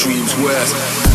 dreams worse.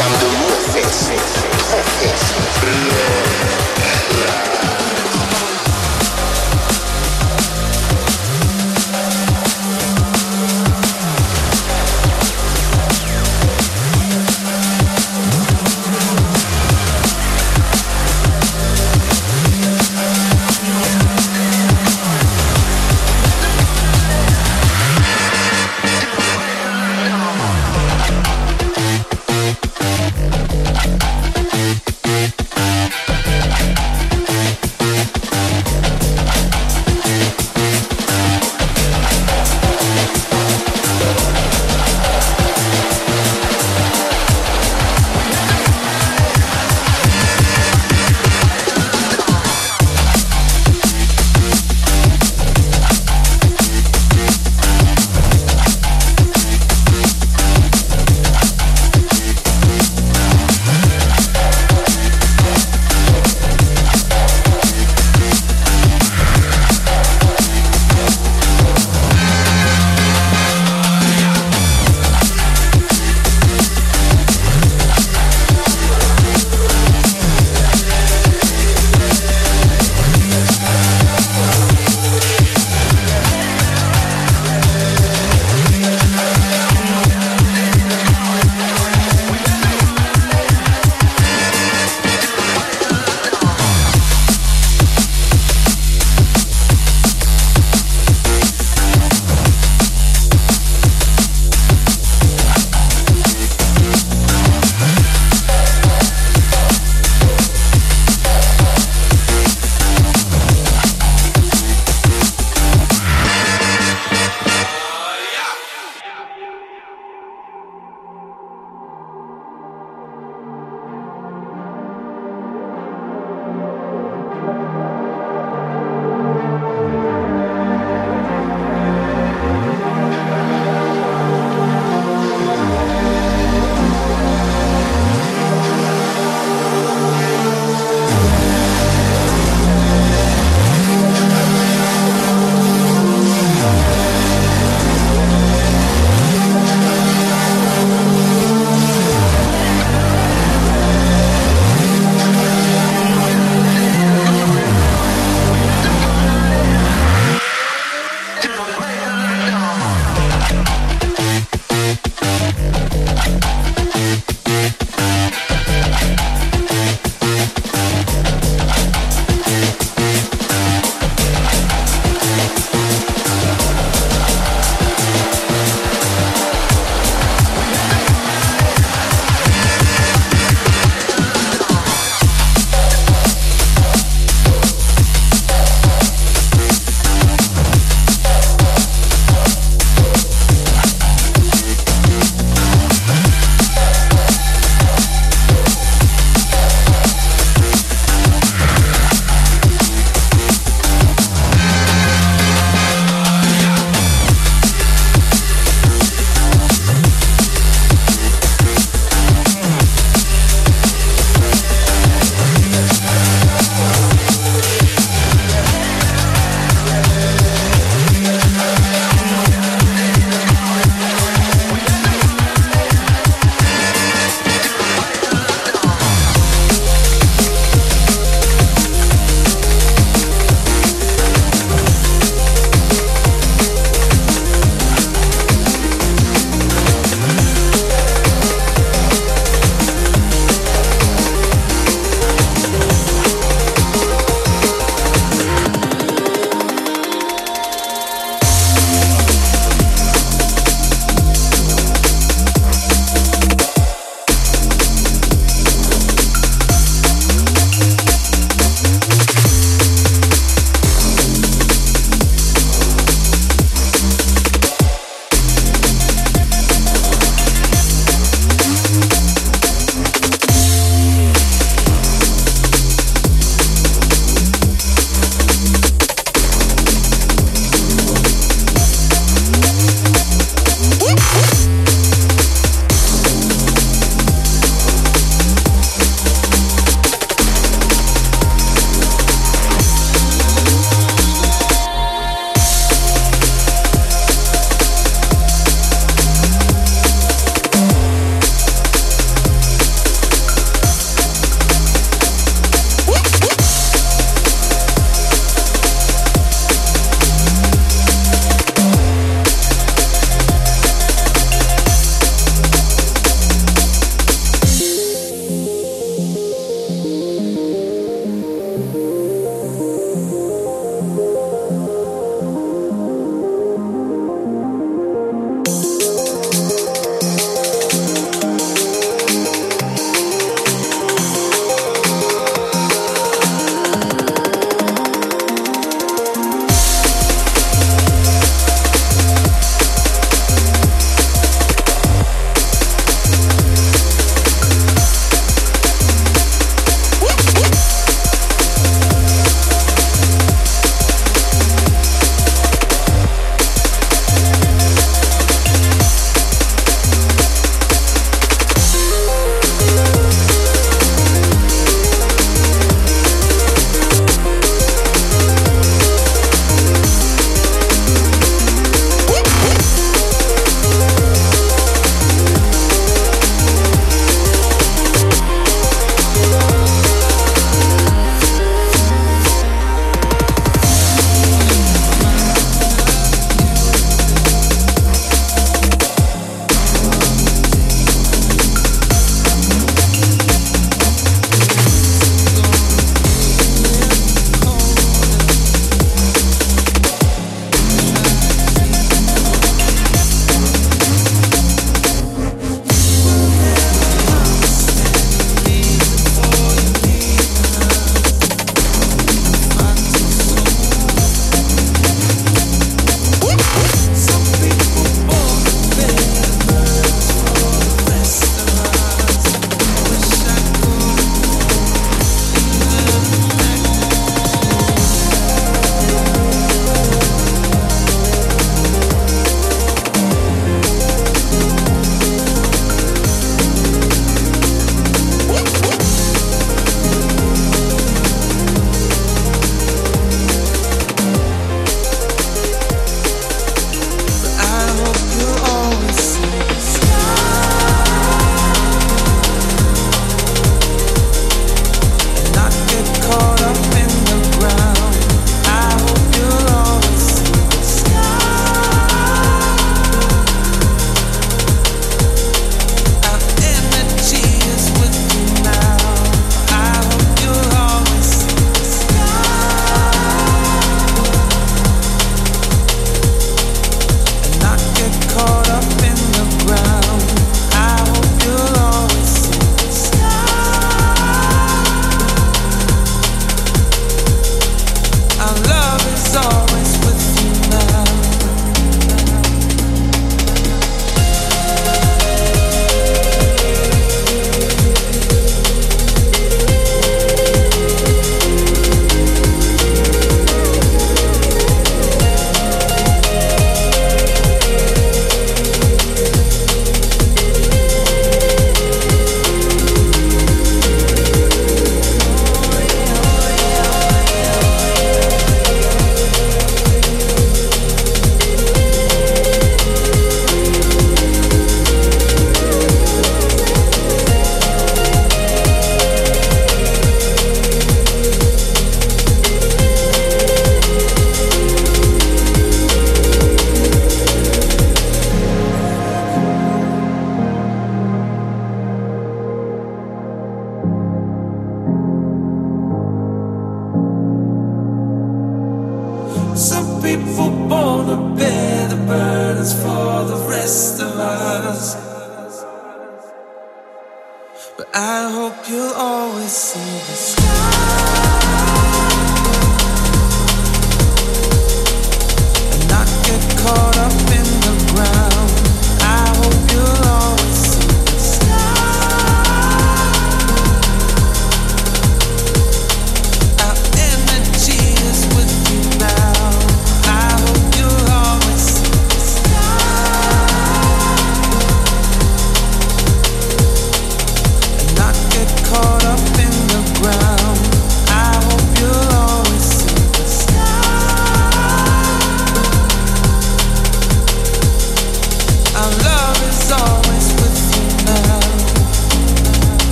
I'm the roughest, toughest, blood.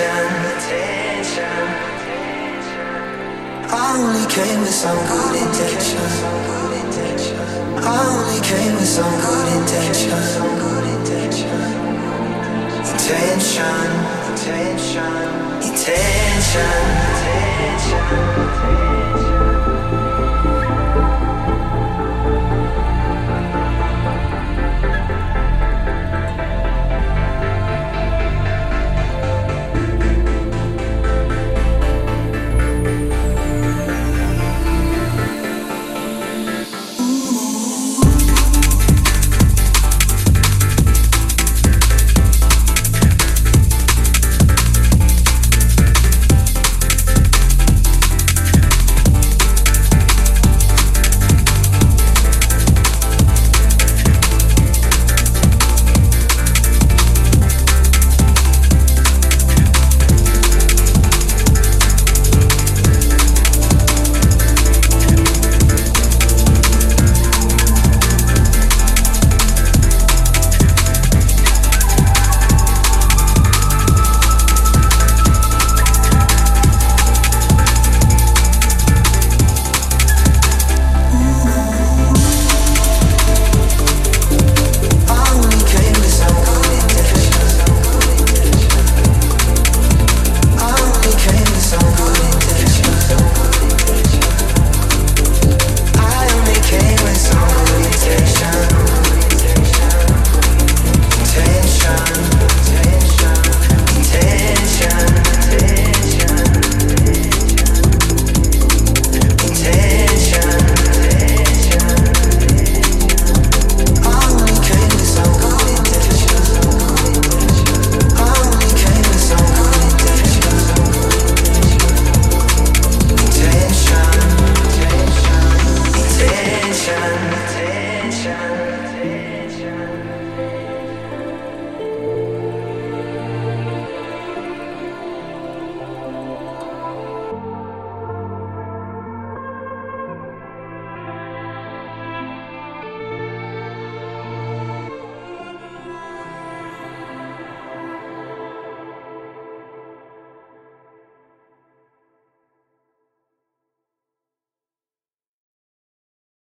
attention. I only came with some good intentions. I only came with some good intentions. Attention! Attention! Attention!